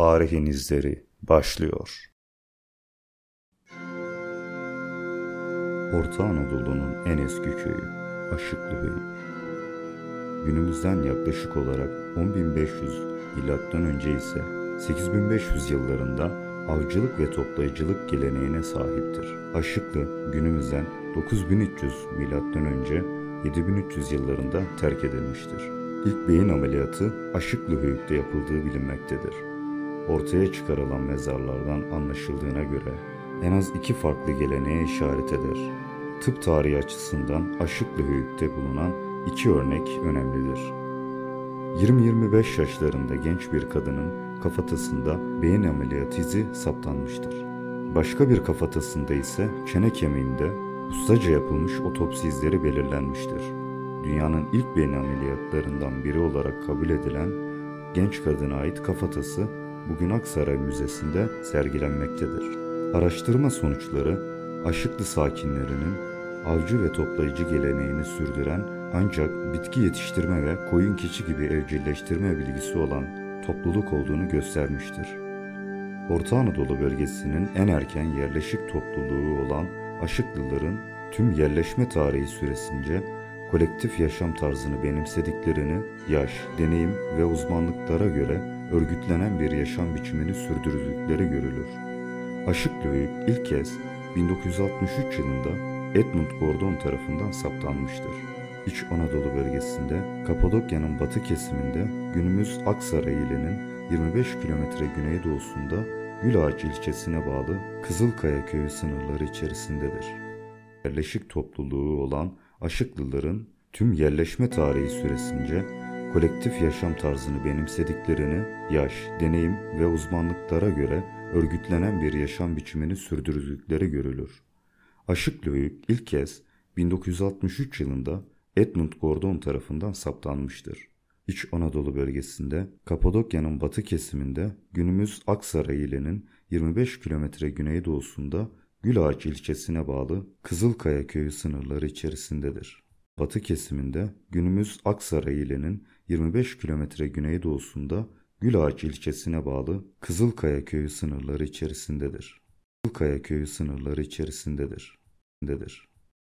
Tarihin izleri başlıyor. Orta Anadolu'nun en eski köyü Aşıklıhöyük. Günümüzden yaklaşık olarak 10.500 milattan önce ise 8500 yıllarında avcılık ve toplayıcılık geleneğine sahiptir. Aşıklı günümüzden 9300 milattan önce 7300 yıllarında terk edilmiştir. İlk beyin ameliyatı Aşıklıhöyük'te yapıldığı bilinmektedir. Ortaya çıkarılan mezarlardan anlaşıldığına göre en az iki farklı geleneğe işaret eder. Tıp tarihi açısından Aşıklıhöyük'te bulunan iki örnek önemlidir. 20-25 yaşlarında genç bir kadının kafatasında beyin ameliyatı izi saptanmıştır. Başka bir kafatasında ise çene kemiğinde ustaca yapılmış otopsi izleri belirlenmiştir. Dünyanın ilk beyin ameliyatlarından biri olarak kabul edilen genç kadına ait kafatası bugün Aksaray Müzesi'nde sergilenmektedir. Araştırma sonuçları Aşıklı sakinlerinin avcı ve toplayıcı geleneğini sürdüren ancak bitki yetiştirme ve koyun keçi gibi evcilleştirme bilgisi olan topluluk olduğunu göstermiştir. Orta Anadolu bölgesinin en erken yerleşik topluluğu olan Aşıklıların tüm yerleşme tarihi süresince kolektif yaşam tarzını benimsediklerini yaş, deneyim ve uzmanlıklara göre örgütlenen bir yaşam biçimini sürdürdükleri görülür. Aşıklıhöyük ilk kez 1963 yılında Edmund Gordon tarafından saptanmıştır. İç Anadolu bölgesinde Kapadokya'nın batı kesiminde günümüz Aksaray ilinin 25 kilometre güneydoğusunda Gülağaç ilçesine bağlı Kızılkaya köyü sınırları içerisindedir. Yerleşik topluluğu olan Aşıklıların tüm yerleşme tarihi süresince kolektif yaşam tarzını benimsediklerini yaş, deneyim ve uzmanlıklara göre örgütlenen bir yaşam biçimini sürdürdükleri görülür. Aşıklıhöyük ilk kez 1963 yılında Edmund Gordon tarafından saptanmıştır. İç Anadolu bölgesinde Kapadokya'nın batı kesiminde günümüz Aksaray ilinin 25 kilometre güneydoğusunda Gülağaç ilçesine bağlı Kızılkaya köyü sınırları içerisindedir. Batı kesiminde günümüz Aksaray ilinin 25 kilometre güneydoğusunda Gülağaç ilçesine bağlı Kızılkaya köyü sınırları içerisindedir. Kızılkaya köyü sınırları içerisindedir.